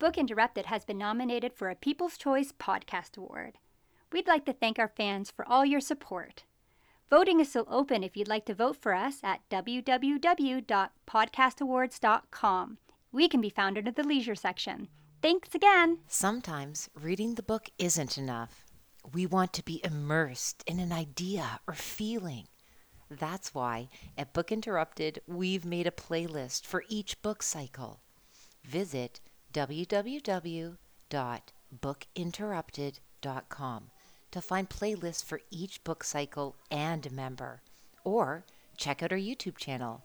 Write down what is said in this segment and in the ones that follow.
Book Interrupted has been nominated for a People's Choice Podcast Award. We'd like to thank our fans for all your support. Voting is still open if you'd like to vote for us at www.podcastawards.com. We can be found under the leisure section. Thanks again. Sometimes reading the book isn't enough. We want to be immersed in an idea or feeling. That's why at Book Interrupted, we've made a playlist for each book cycle. Visit www.bookinterrupted.com to find playlists for each book cycle and member, or check out our YouTube channel.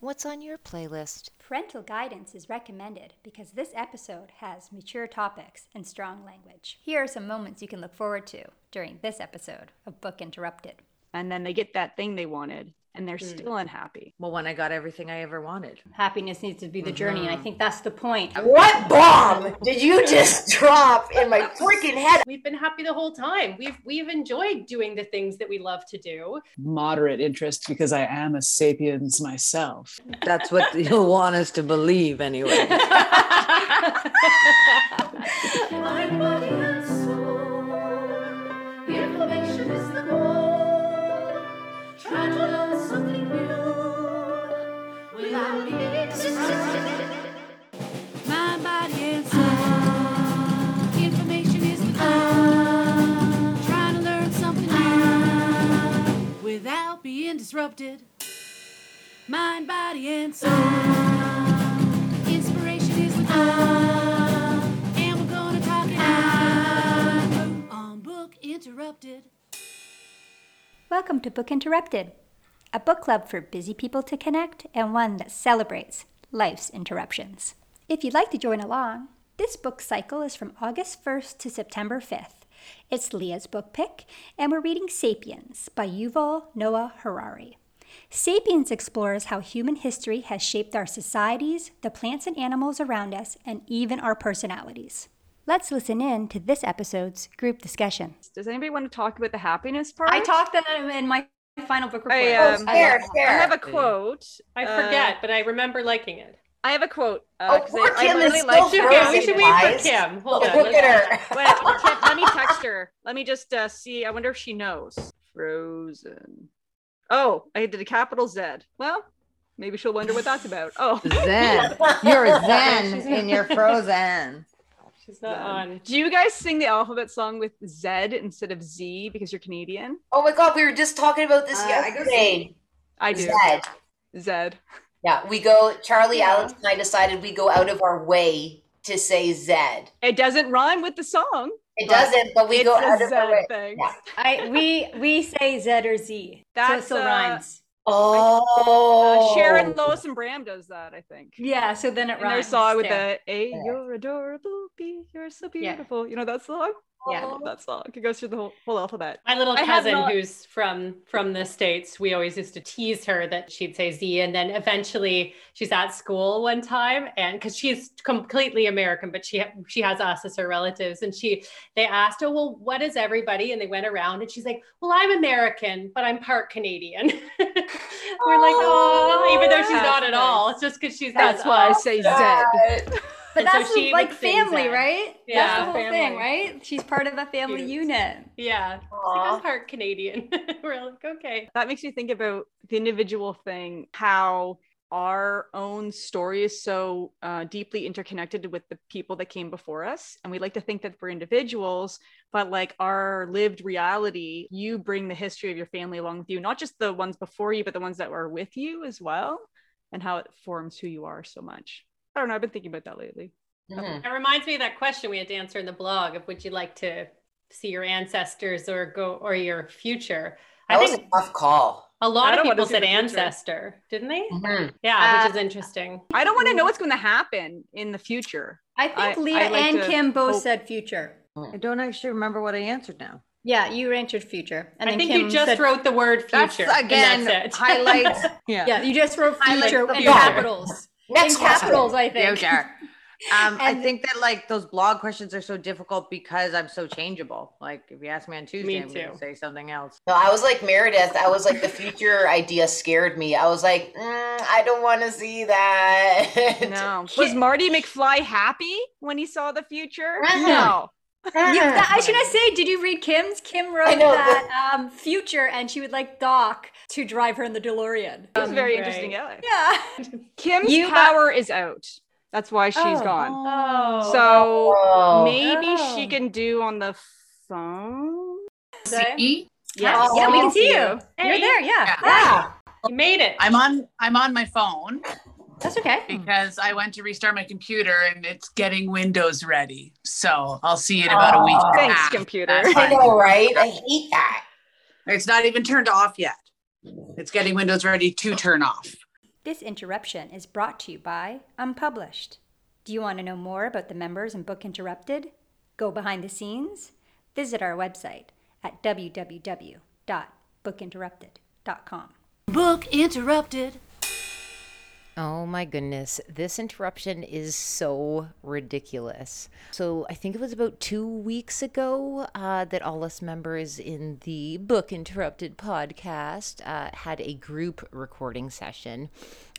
What's on your playlist? Parental guidance is recommended because this episode has mature topics and strong language. Here are some moments you can look forward to during this episode of Book Interrupted. And then they get that thing they wanted and they're Mm. still unhappy. Well, when I got everything I ever wanted. Happiness needs to be the journey, and I think that's the point. What bomb did you just drop in my freaking head? We've been happy the whole time. We've we've enjoyed doing the things that we love to do. moderate interest because I am a sapiens myself. That's what you'll want us to believe anyway. Disrupted. Mind, body, and soul. Inspiration is. And we're gonna talk it out on Book Interrupted. Welcome to Book Interrupted, a book club for busy people to connect and one that celebrates life's interruptions. If you'd like to join along, this book cycle is from August 1st to September 5th. It's Leah's book pick, and we're reading Sapiens by Yuval Noah Harari. Sapiens explores how human history has shaped our societies, the plants and animals around us, and even our personalities. Let's listen in to this episode's group discussion. Does anybody want to talk about the happiness part? I talked that in my final book report. I, Oh, um, fair, I fair. have a quote. I Uh, forget, but I remember liking it. I have a quote. Uh, Oh, 'cause poor I, I Kim is really so like Okay, frozen. we should wait for Kim. Hold on. Look at her. Wait, Kim, let me text her. Let me just uh, see. I wonder if she knows. Frozen. Oh, I did a capital Z. Well, maybe she'll wonder what that's about. Oh, Zen. You're zen and you're frozen. She's not on. Do you guys sing the alphabet song with Z instead of Z because you're Canadian? Oh my god, we were just talking about this Uh, I go yesterday. I do. Zed. Z. Yeah, we go. Charlie, Yeah. Alex, and I decided we go out of our way to say Zed. It doesn't rhyme with the song. It But doesn't, but we go a out of our way. thing. Yeah. I we we say Z or Z. so it That's, still uh, rhymes. Oh, Uh, Sharon, Lois, and Bram does that, I think. Yeah, so then it In their rhymes. song with there. the A, Yeah. you're adorable, B, you're so Yeah. beautiful. You know that song? Yeah. I love that song. It goes through the whole, whole alphabet. My little I cousin, not- who's from from the states, we always used to tease her that she'd say Z, and then eventually she's at school one time, and because she's completely American, but she she has us as her relatives, and she they asked her, well, what is everybody? And they went around, and she's like, well, I'm American, but I'm part Canadian. We're like, oh, even though she's not at all. It's just because she's That's has why I say Z. Zed. But And so that's she like family, Z. right? Yeah, that's the whole family. thing, right? She's part of a family Cute. unit. Yeah, She's like, I'm part Canadian. We're like, okay. That makes me think about the individual thing, how our own story is so uh, deeply interconnected with the people that came before us. And we like to think that we're individuals, but like our lived reality, you bring the history of your family along with you, not just the ones before you, but the ones that were with you as well, and how it forms who you are so much. I don't know. I've been thinking about that lately. Mhm. It reminds me of that question we had to answer in the blog of would you like to see your ancestors or go or your future? I That was think a tough call. a lot of people said the future. ancestor, didn't they? Mhm. Yeah, Uh, which is interesting. I don't want to know what's going to happen in the future. I think I- Leah I like and Kim both hope- said future. I don't actually remember what I answered now. Yeah, you answered future. And I then think Kim you just said, wrote the word That's future. again and that's it. highlights. Yeah. Yeah, you just wrote Highlight future the in capitals. Next in capitals, I think. Future. Um, I think that like those blog questions are so difficult because I'm so changeable. Like if you ask me on Tuesday, I'm gonna say something else. No, I was like Meredith. I was like the future idea scared me. I was like, mm, I don't want to see that. No. Was Marty McFly happy when he saw the future? Uh-huh. No. You, that, I should I say, did you read Kim's? Kim wrote I know, that um, future, and she would like Doc to drive her in the DeLorean. It was a very right. interesting guy. Yeah. Kim's You got- power is out. That's why she's Oh. gone. Oh. So Oh. maybe she Oh. can do on the phone. See? Yes. yeah, we can see you. You're Hey. there. Yeah. yeah. you made it. I'm on I'm on my phone That's okay. because I went to restart my computer and it's getting Windows ready. So I'll see it in about a week. Thanks, half. computer. I know, right? I hate that. It's not even turned off yet. It's getting Windows ready to turn off. This interruption is brought to you by Unpublished. Do you want to know more about the members in Book Interrupted? Go behind the scenes? Visit our website at www.bookinterrupted.com. Book interrupted. Oh my goodness, this interruption is so ridiculous. So, I think it was about two weeks ago uh, that all us members in the Book Interrupted podcast uh, had a group recording session.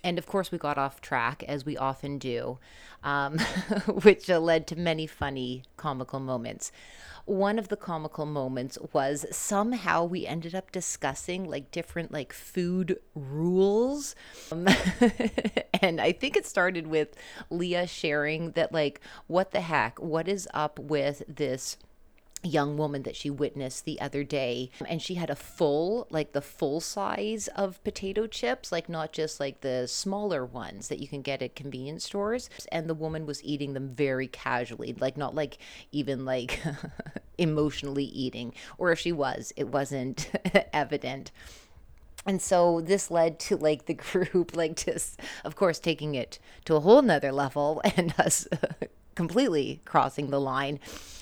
And of course, we got off track, as we often do, um, which led to many funny comical moments. One of the comical moments was somehow we ended up discussing like different like food rules. Um, and I think it started with Leah sharing that like what the heck, what is up with this young woman that she witnessed the other day and she had a full like the full size of potato chips like not just like the smaller ones that you can get at convenience stores and the woman was eating them very casually like not like even like emotionally eating or if she was it wasn't evident. And so this led to like the group like just of course taking it to a whole nother level and us completely crossing the line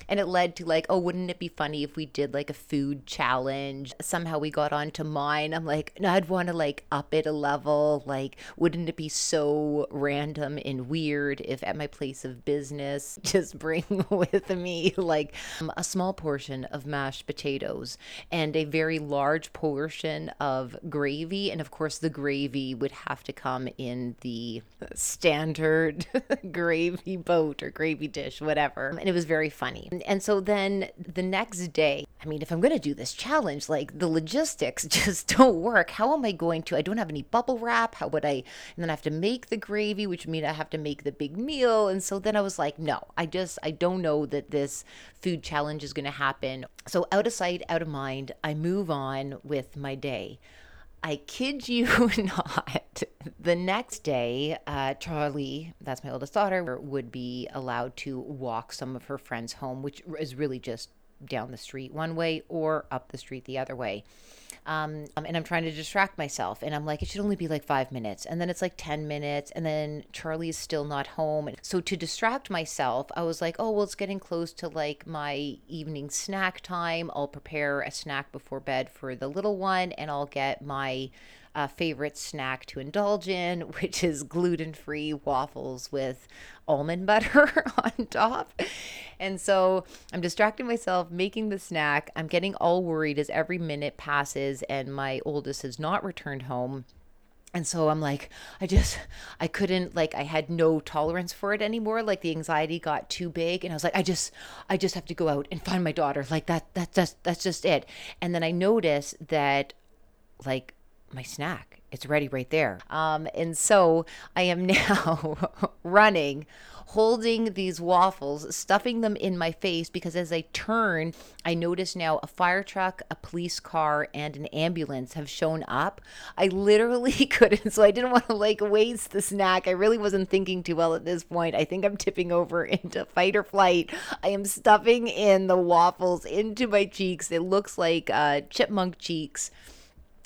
and it led to like oh wouldn't it be funny if we did like a food challenge? Somehow we got onto mine. I'm like no i'd want to like up it a level. Like wouldn't it be so random and weird if at my place of business just bring with me like um, a small portion of mashed potatoes and a very large portion of gravy. And of course the gravy would have to come in the standard gravy boat or gravy dish whatever. And it was very funny and so then the next day, I mean, if I'm going to do this challenge, like the logistics just don't work. How am I going to? I don't have any bubble wrap. How would I? And then I have to make the gravy, which means I have to make the big meal. And so then I was like, no, I just, I don't know that this food challenge is going to happen. So out of sight, out of mind, I move on with my day. I kid you not. The next day, uh, Charlie, that's my oldest daughter, would be allowed to walk some of her friends home, which is really just down the street one way or up the street the other way. Um, and I'm trying to distract myself. And I'm like, it should only be like five minutes. And then it's like 10 minutes. And then Charlie is still not home. So to distract myself, I was like, oh, well, it's getting close to like my evening snack time. I'll prepare a snack before bed for the little one and I'll get my uh, favorite snack to indulge in, which is gluten free waffles with almond butter on top. And so I'm distracting myself making the snack. I'm getting all worried as every minute passes and my oldest has not returned home. And so I'm like, I just, I couldn't, like, I had no tolerance for it anymore. Like, the anxiety got too big. And I was like, I just, I just have to go out and find my daughter. Like, that, that, that's, that's just it. And then I noticed that, like, my snack, it's ready right there. Um, and so I am now running, holding these waffles, stuffing them in my face because as I turn, I notice now a fire truck, a police car, and an ambulance have shown up. I literally couldn't, so I didn't want to like waste the snack. I really wasn't thinking too well at this point. I think I'm tipping over into fight or flight. I am stuffing in the waffles into my cheeks. It looks like uh, chipmunk cheeks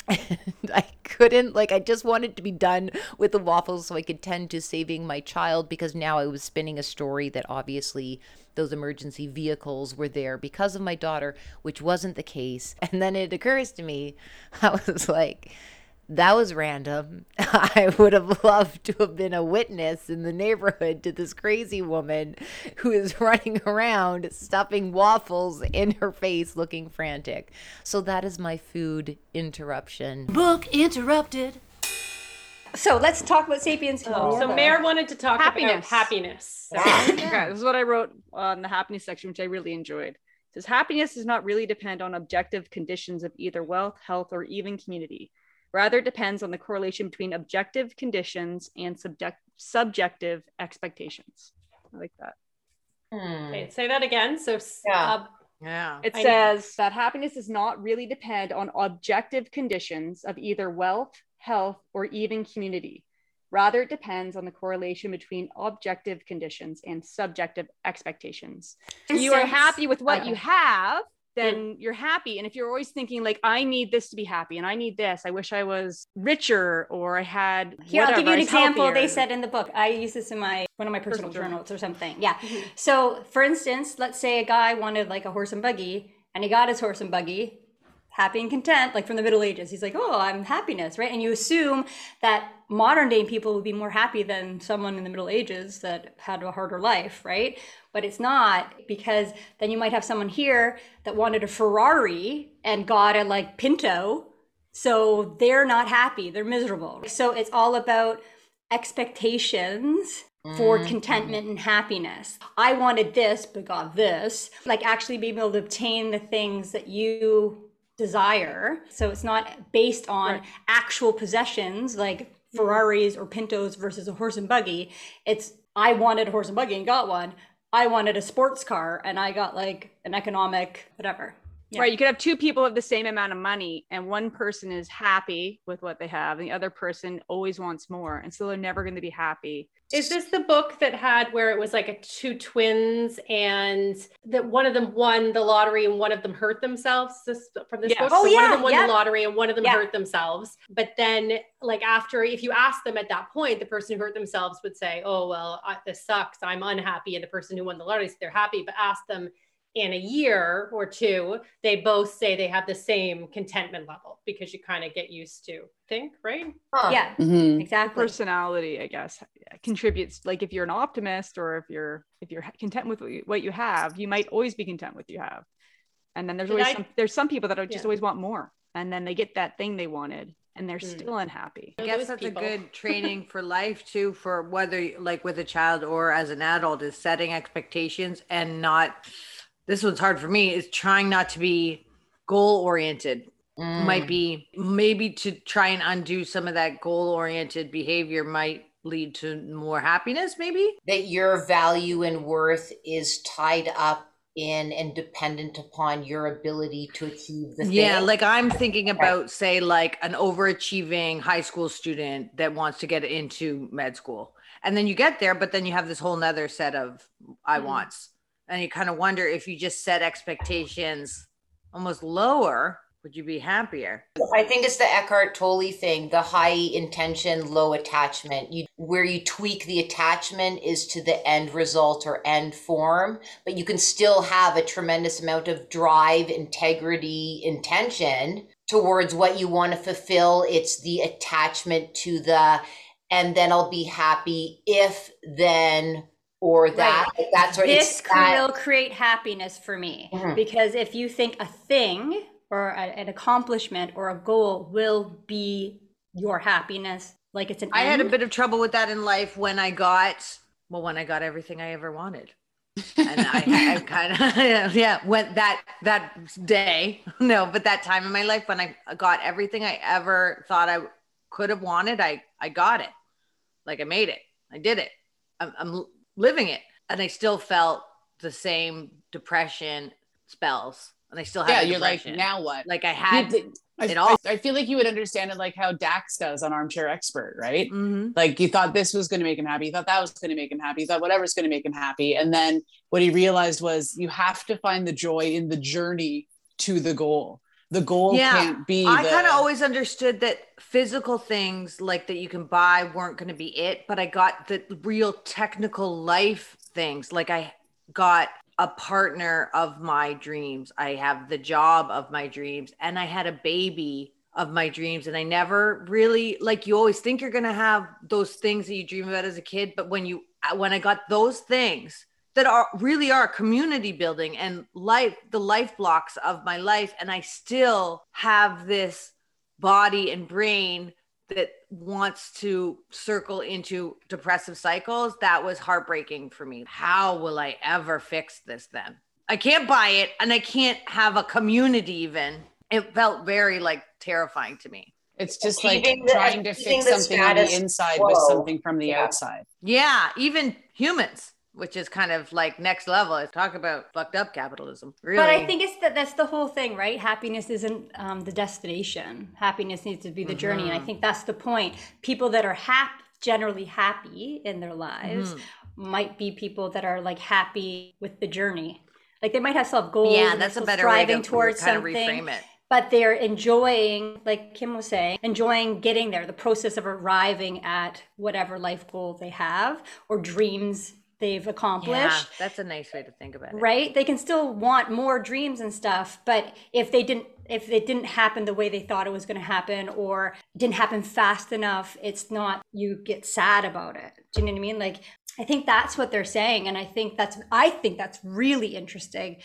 and I couldn't like I just wanted to be done with the waffles so I could tend to saving my child because now I was spinning a story that obviously those emergency vehicles were there because of my daughter, which wasn't the case. And then it occurs to me, I was like, that was random. I would have loved to have been a witness in the neighborhood to this crazy woman who is running around stuffing waffles in her face looking frantic. So that is my food interruption. Book interrupted. So let's talk about Sapiens. Oh, so Mayor wanted to talk Happiness. about happiness. So- Okay, this is what I wrote on the happiness section, which I really enjoyed. It says happiness does not really depend on objective conditions of either wealth, health, or even community. Rather, it depends on the correlation between objective conditions and subject subjective expectations. I like that. Okay, say that again. So s- Yeah. uh, Yeah. It I- says that happiness does not really depend on objective conditions of either wealth, health, or even community. Rather, it depends on the correlation between objective conditions and subjective expectations. If you are happy with what Okay. you have, then you're happy. And if you're always thinking like, I need this to be happy, and I need this, I wish I was richer, or I had. Here, I'll give you an example. They said in the book. I use this in my one of my personal, Personal journal. journals or something. Yeah. Mm-hmm. So, for instance, let's say a guy wanted like a horse and buggy, and he got his horse and buggy, happy and content, like from the Middle Ages. He's like, "Oh, I'm happiness," right? And you assume that modern day people would be more happy than someone in the Middle Ages that had a harder life, right? But it's not because then you might have someone here that wanted a Ferrari and got a like Pinto so they're not happy, they're miserable. So it's all about expectations for mm-hmm. contentment and happiness. I wanted this, but got this. Like actually being able to obtain the things that you desire. So it's not based on Right. actual possessions like mm-hmm. Ferraris or Pintos versus a horse and buggy. It's I wanted a horse and buggy and got one. I wanted a sports car and I got like an economic whatever. Yeah. Right. You could have two people of the same amount of money, and one person is happy with what they have, and the other person always wants more. And so they're never going to be happy. Is this the book that had where it was like a two twins and that one of them won the lottery and one of them hurt themselves? This from this Yes. book. Oh, so one of them won yeah. the lottery and one of them Yeah. hurt themselves. But then, like after, if you ask them at that point, the person who hurt themselves would say, "Oh well, I, this sucks. I'm unhappy," and the person who won the lottery, they're happy. But ask them in a year or two, they both say they have the same contentment level because you kind of get used to think, right? Huh. Yeah, Mhm. exactly. Personality, I guess, contributes. Like if you're an optimist, or if you're if you're content with what you, have, you might always be content with what you have. And then there's Did always I- some, there's some people that are just Yeah. always want more, and then they get that thing they wanted, and they're Mm. still unhappy. I guess that's people. a good training for life too, for whether like with a child or as an adult, is setting expectations and not. This one's hard for me. Is trying not to be goal oriented. Mm. Might be maybe to try and undo some of that goal oriented behavior might lead to more happiness. Maybe. that your value and worth is tied up in and dependent upon your ability to achieve the thing. Yeah, like I'm thinking about, say, like an overachieving high school student that wants to get into med school. And then you get there, but then you have this whole nother set of I Mhm. wants. And you kind of wonder if you just set expectations almost lower, would you be happier? I think it's the Eckhart Tolle thing, the high intention, low attachment. You where you tweak the attachment is to the end result or end form, but you can still have a tremendous amount of drive, integrity, intention towards what you want to fulfill. It's the attachment to the and then I'll be happy if then or that. Like, That's what this it's cr- that- will create happiness for me Mhm. because if you think a thing or a, an accomplishment or a goal will be your happiness like it's an I had a bit of trouble with that in life when I got, well, when I got everything I ever wanted. and I, I kind of yeah went that that day no but that time in my life when I got everything I ever thought I could have wanted I I got it like I made it I did it I'm, I'm living it and I still felt the same depression spells and I still had Yeah, you're like, depression. now what? like I had I, it all. I, I feel like you would understand it like how Dax does on Armchair Expert, right? Mhm. Like you thought this was going to make him happy, you thought that was going to make him happy, you thought whatever's going to make him happy. And then what he realized was you have to find the joy in the journey to the goal. The goal Yeah, can't be I kind of always understood that physical things like that you can buy weren't going to be it, but I got the real technical life things. Like I got a partner of my dreams. I have the job of my dreams and I had a baby of my dreams and I never really like you always think you're going to have those things that you dream about as a kid but when you when I got those things that are really are community building and life the life blocks of my life and I still have this body and brain that wants to circle into depressive cycles that was heartbreaking for me how will I ever fix this then I can't buy it and I can't have a community even it felt very like terrifying to me. It's just like the- trying to fix something on the inside quo. with something from the Yeah. outside. Yeah, even humans, which is kind of like next level. Talk about fucked up capitalism. Really. But I think it's that that's the whole thing, right? Happiness isn't um, the destination. Happiness needs to be the journey, and I think that's the point. People that are happy, generally happy in their lives, might be people that are like happy with the journey. Like they might have self goals. yeah, that's a better way striving to towards kind of something reframe it. but they're enjoying, like Kim was saying, enjoying getting there, the process of arriving at whatever life goal they have or dreams they've accomplished. Yeah, that's a nice way to think about it. Right? They can still want more dreams and stuff, but if they didn't if it didn't happen the way they thought it was going to happen or didn't happen fast enough, it's not you get sad about it. Do you know what I mean? Like I think that's what they're saying and I think that's I think that's really interesting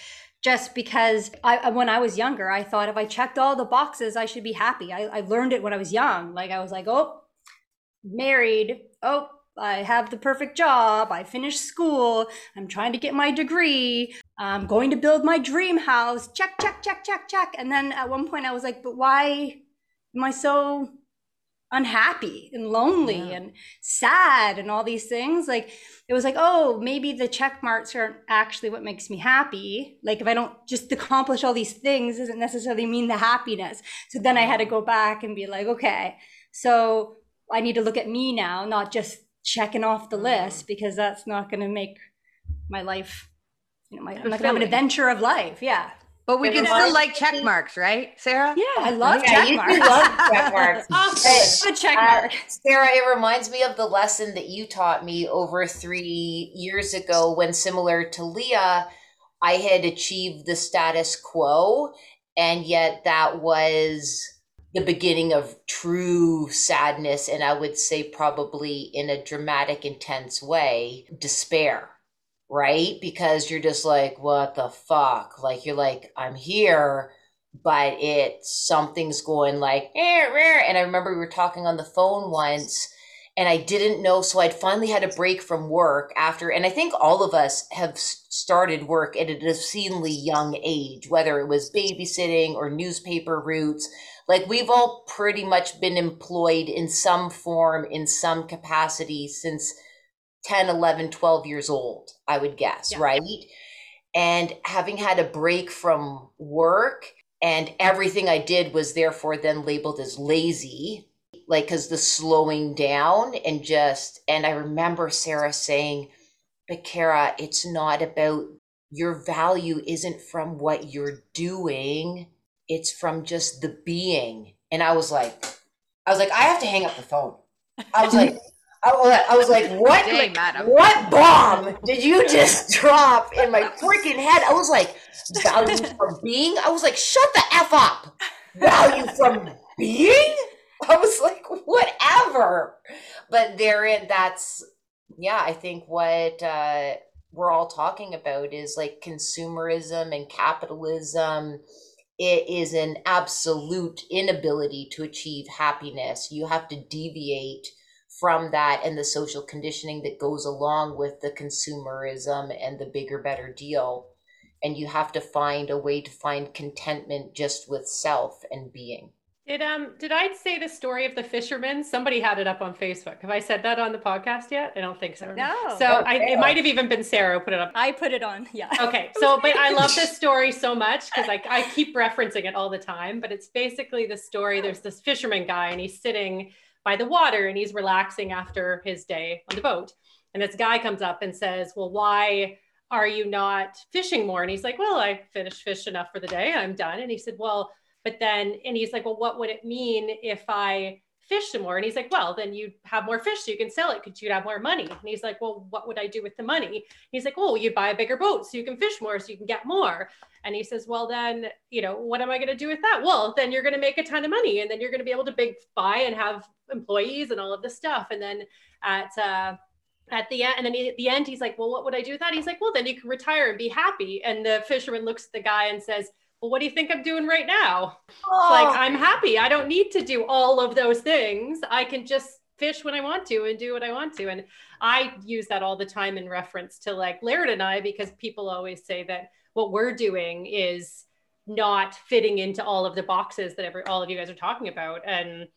just because I I- when I was younger, I thought if I checked all the boxes, I should be happy. I, I learned it when I was young. Like I was like, oh, married. Oh, I have the perfect job. I finished school. I'm trying to get my degree. I'm going to build my dream house. Check, check, check, check, check. And then at one point, I was like, but why am I so unhappy and lonely Yeah. and sad and all these things? Like, it was like, oh, maybe the check marks aren't actually what makes me happy. Like, if I don't just accomplish all these things, doesn't necessarily mean the happiness. So then I had to go back and be like, okay, so I need to look at me now, not just checking off the list because that's not going to make my life. You know, my, I'm not going to have an adventure of life. Yeah. But we can still reminds like check marks, right, Sarah? Yeah, I love Yeah, check you marks. do love check marks. Awesome. Good check Uh, mark. Sarah, it reminds me of the lesson that you taught me over three years ago when, similar to Leah, I had achieved the status quo, and yet that was the beginning of true sadness, and I would say probably in a dramatic, intense way, despair. Right? Because you're just like, what the fuck? Like, you're like, I'm here, but it something's going like "Eh, rah," and i remember we were talking on the phone once and i didn't know so i'd finally had a break from work after and i think all of us have started work at an obscenely young age whether it was babysitting or newspaper routes like we've all pretty much been employed in some form in some capacity since 10 11 12 years old i would guess Yeah. right and having had a break from work and everything I did was therefore then labeled as lazy, like because the slowing down and just, and I remember Sarah saying, but Kara, it's not about your value isn't from what you're doing, it's from just the being. And I was like, I was like, I have to hang up the phone. I was like, I was, like, what? Madam. What bomb did you just drop in my freaking head? I was like, value from being? I was like, shut the F up. Value from being? I was like, whatever. But therein, that's, yeah, I think what uh, we're all talking about is like consumerism and capitalism. It is an absolute inability to achieve happiness. You have to deviate from that and the social conditioning that goes along with the consumerism and the bigger, better deal. And you have to find a way to find contentment just with self and being. Did um did I say the story of the fisherman? Somebody had it up on Facebook. Have I said that on the podcast yet? I don't think so. No. So I, it might have even been Sarah who put it up. I put it on. Yeah. Okay, so but I love this story so much because I, I keep referencing it all the time. But it's basically the story. There's this fisherman guy, and he's sitting by the water and he's relaxing after his day on the boat. And this guy comes up and says, Well, why are you not fishing more? And he's like, Well, I finished fish enough for the day. I'm done. And he said, Well, but then, and he's like, Well, what would it mean if I fish some more. And he's like, well, then you'd have more fish so you can sell it because you'd have more money. And he's like, well, what would I do with the money? He's like, oh, you buy a bigger boat so you can fish more so you can get more. And he says, well, then, you know, what am I going to do with that? Well, then you're going to make a ton of money and then you're going to be able to big buy and have employees and all of this stuff. And then at, uh, at the end, and then he, at the end, he's like, well, what would I do with that? He's like, well, then you can retire and be happy. And the fisherman looks at the guy and says, well, what do you think I'm doing right now? It's like, oh. I'm happy. I don't need to do all of those things. I can just fish when I want to and do what I want to. And I use that all the time in reference to like Laird and I, because people always say that what we're doing is not fitting into all of the boxes that every, all of you guys are talking about. And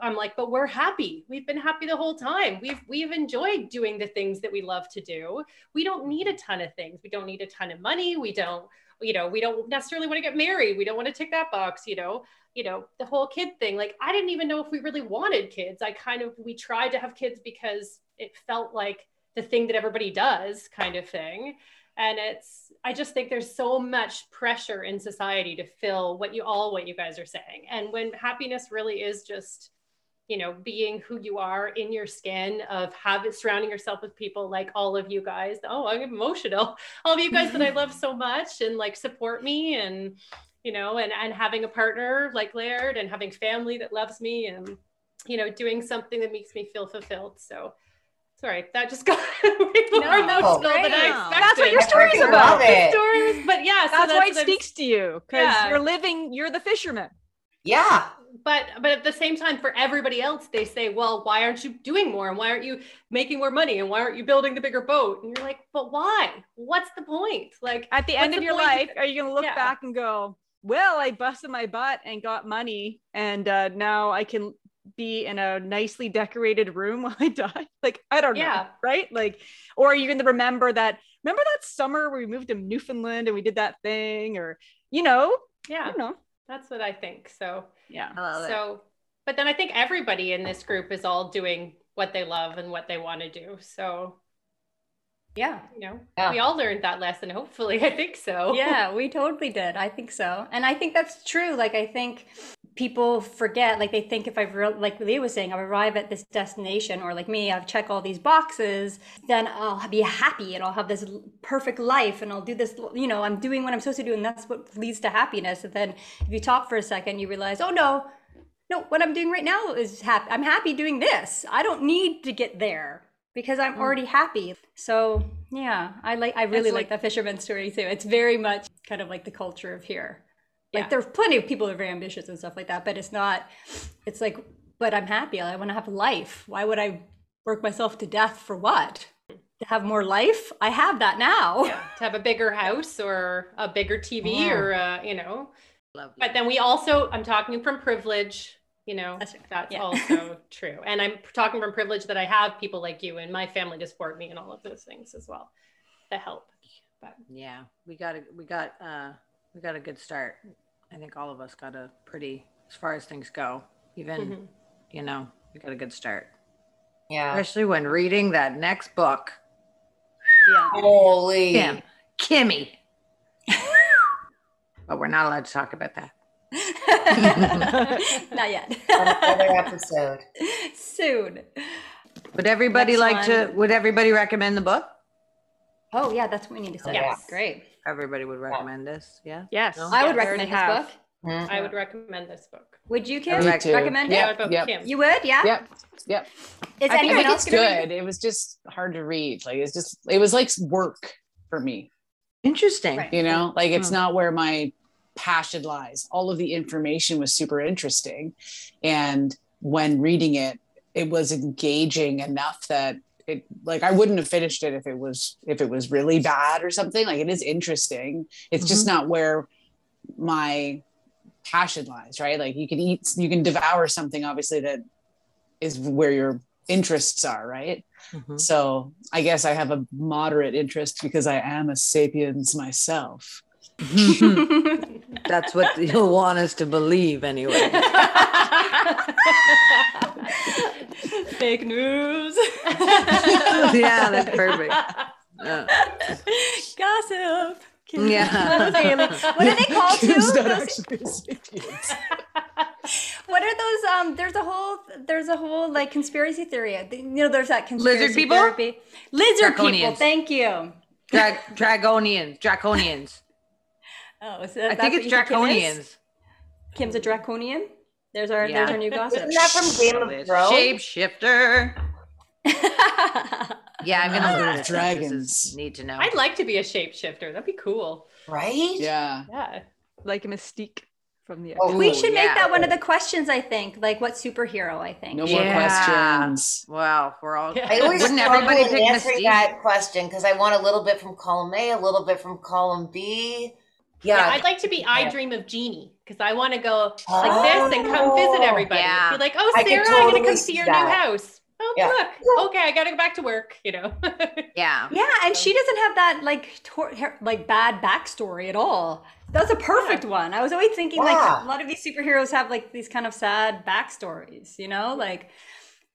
I'm like, but we're happy. We've been happy the whole time. We've we've enjoyed doing the things that we love to do. We don't need a ton of things. We don't need a ton of money. We don't you know we don't necessarily want to get married we don't want to tick that box you know you know the whole kid thing. Like i didn't even know if we really wanted kids. I kind of we tried to have kids because it felt like the thing that everybody does kind of thing. And it's i just think there's so much pressure in society to fill what you all what you guys are saying. And when happiness really is just you know being who you are in your skin of having surrounding yourself with people like all of you guys oh i'm emotional all of you guys that i love so much and like support me and you know and and having a partner like laird and having family that loves me and you know doing something that makes me feel fulfilled so sorry that just got way more emotional than i expected That's what your I story's freaking about. love it. stories but yeah so That's, why it what I'm- speaks to you because Yeah. you're living. You're the fisherman. Yeah. But but at the same time for everybody else they say well why aren't you doing more and why aren't you making more money and why aren't you building the bigger boat and you're like but why what's the point like At the end of the your life, are you going to look Yeah. back and go, "Well, I busted my butt and got money, and uh, now I can be in a nicely decorated room while I die"? Like I don't know, right? Like, or are you going to remember that? Remember that summer where we moved to Newfoundland and we did that thing, or you know, yeah you know, that's what i think so yeah. Love it. so but then i think everybody in this group is all doing what they love and what they want to do so Yeah. you know Yeah. we all learned that lesson hopefully i think so Yeah, we totally did. I think so. And I think that's true. Like, I think people forget, like, they think if I've, re- like Leah was saying, I arrive at this destination, or like me, I've checked all these boxes, then I'll be happy and I'll have this perfect life and I'll do this, you know, I'm doing what I'm supposed to do. And that's what leads to happiness. And then if you talk for a second, you realize, oh no, no, what I'm doing right now is happy. I'm happy doing this. I don't need to get there because I'm mm. already happy. So yeah, I like. I really like, like- the fisherman story too. It's very much kind of like the culture of here. Like Yeah. there's plenty of people who are very ambitious and stuff like that, but it's not. It's like, but I'm happy. I want to have life. Why would I work myself to death for what? To have more life? I have that now. Yeah, to have a bigger house or a bigger tv Yeah. or uh, you know Love you. but then we also i'm talking from privilege you know That's that's, yeah. also true and i'm talking from privilege that i have people like you and my family to support me and all of those things as well that help but Yeah, we got a we got uh we got a good start. I think all of us got a pretty as far as things go. Even Mhm. you know we got a good start, Yeah. especially when reading that next book. Yeah. Holy. Kim, Kimmy. but we're not allowed to talk about that. not yet. On another episode. Soon. Would everybody Next like to? Would everybody recommend the book? Oh yeah, that's what we need to say. Yes. Great. Everybody would recommend this. Yeah. Yes, No? I would Yeah, recommend this have. book. Mhm. i would recommend this book Would you, Kim? Me Rec- too. Recommend Yeah. it? What yep. Kim? You would? Yeah. Yep. Yep. Is I anyone think else it's gonna read good. It was just hard to read. Like it's just it was like work for me. Interesting. Right. You know, like it's Hmm. not where my passion lies. All of the information was super interesting. And when reading it, it was engaging enough that it like I wouldn't have finished it if it was if it was really bad or something. Like it is interesting. It's just not where my passion lies, right? Like you can eat you can devour something obviously that is where your interests are, right? Mhm. So I guess I have a moderate interest because I am a sapiens myself. That's what you'll want us to believe anyway. Fake news. yeah, that's perfect. Uh, Gossip. Yeah. What are they called too? Kim's not Those- actually a sapiens. what are those? Um, there's a whole, there's a whole like conspiracy theory. You know, there's that conspiracy Lizard people? therapy. Lizard people. Thank you. Drag- dragonians, draconians. Oh, so I think it's draconians. Kim's a draconian. There's our, Yeah. there's our new gossip. Isn't that from Game of Thrones? Shapeshifter. Yeah, I'm gonna Ah, learn dragons. Need to know. I'd like to be a shapeshifter. That'd be cool. Right? Yeah. Yeah. like a mystique from the Oh, we Ooh, should make yeah. that one of the questions. I think, like, what superhero? I think. No more Yeah. questions. Wow, we're all. Yeah. I always Wouldn't struggle everybody in pick answering Mystique? that question because I want a little bit from column A, a little bit from column B. Yeah, Yeah, I'd like to be I Yeah. Dream of Jeannie because I want to go like this and come visit Oh, everybody. yeah. Be like, oh, I could Sarah, I'm going to come see see your that. new house. Oh, Yeah. look. Okay, I got to go back to work, you know. Yeah. Yeah, and she doesn't have that like tor- her- like bad backstory at all. That's a perfect one. I was always thinking like a lot of these superheroes have like these kind of sad backstories, you know, like.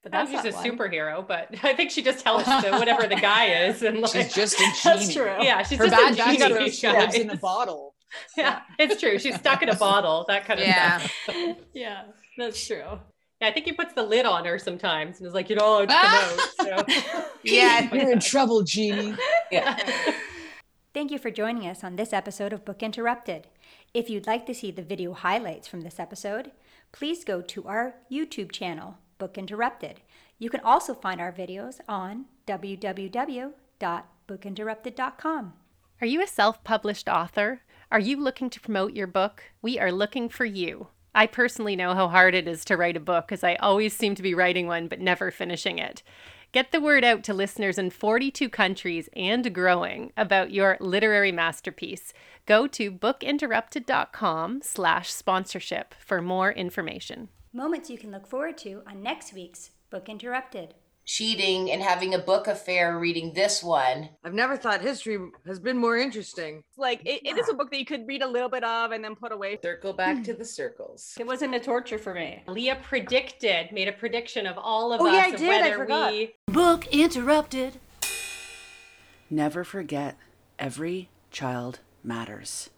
But that's she's a one. superhero, but I think she just helps the, whatever the guy is. And like, She's just a That's true. yeah, she's Her just bad a genie, she lives in a bottle. Yeah, it's true. She's stuck in a bottle, that kind of Yeah. stuff. Yeah, that's true. Yeah, I think he puts the lid on her sometimes and is like, you know, it's come ah. out. So. Yeah. You're in trouble, Genie. Thank you for joining us on this episode of Book Interrupted. If you'd like to see the video highlights from this episode, please go to our YouTube channel, Book Interrupted. You can also find our videos on www.bookinterrupted.com. Are you a self published author? Are you looking to promote your book? We are looking for you. I personally know how hard it is to write a book as I always seem to be writing one but never finishing it. Get the word out to listeners in 42 countries and growing about your literary masterpiece. Go to bookinterrupted.com slash sponsorship for more information. Moments you can look forward to on next week's Book Interrupted. Cheating and having a book affair reading this one. I've never thought history has been more interesting. like it, it is a book that you could read a little bit of and then put away Circle back to hmm. the circles. It wasn't a torture for me. Leah predicted, made a prediction of all of Oh, us yeah, I did. I whether forgot. we Book interrupted. Never forget, every child matters.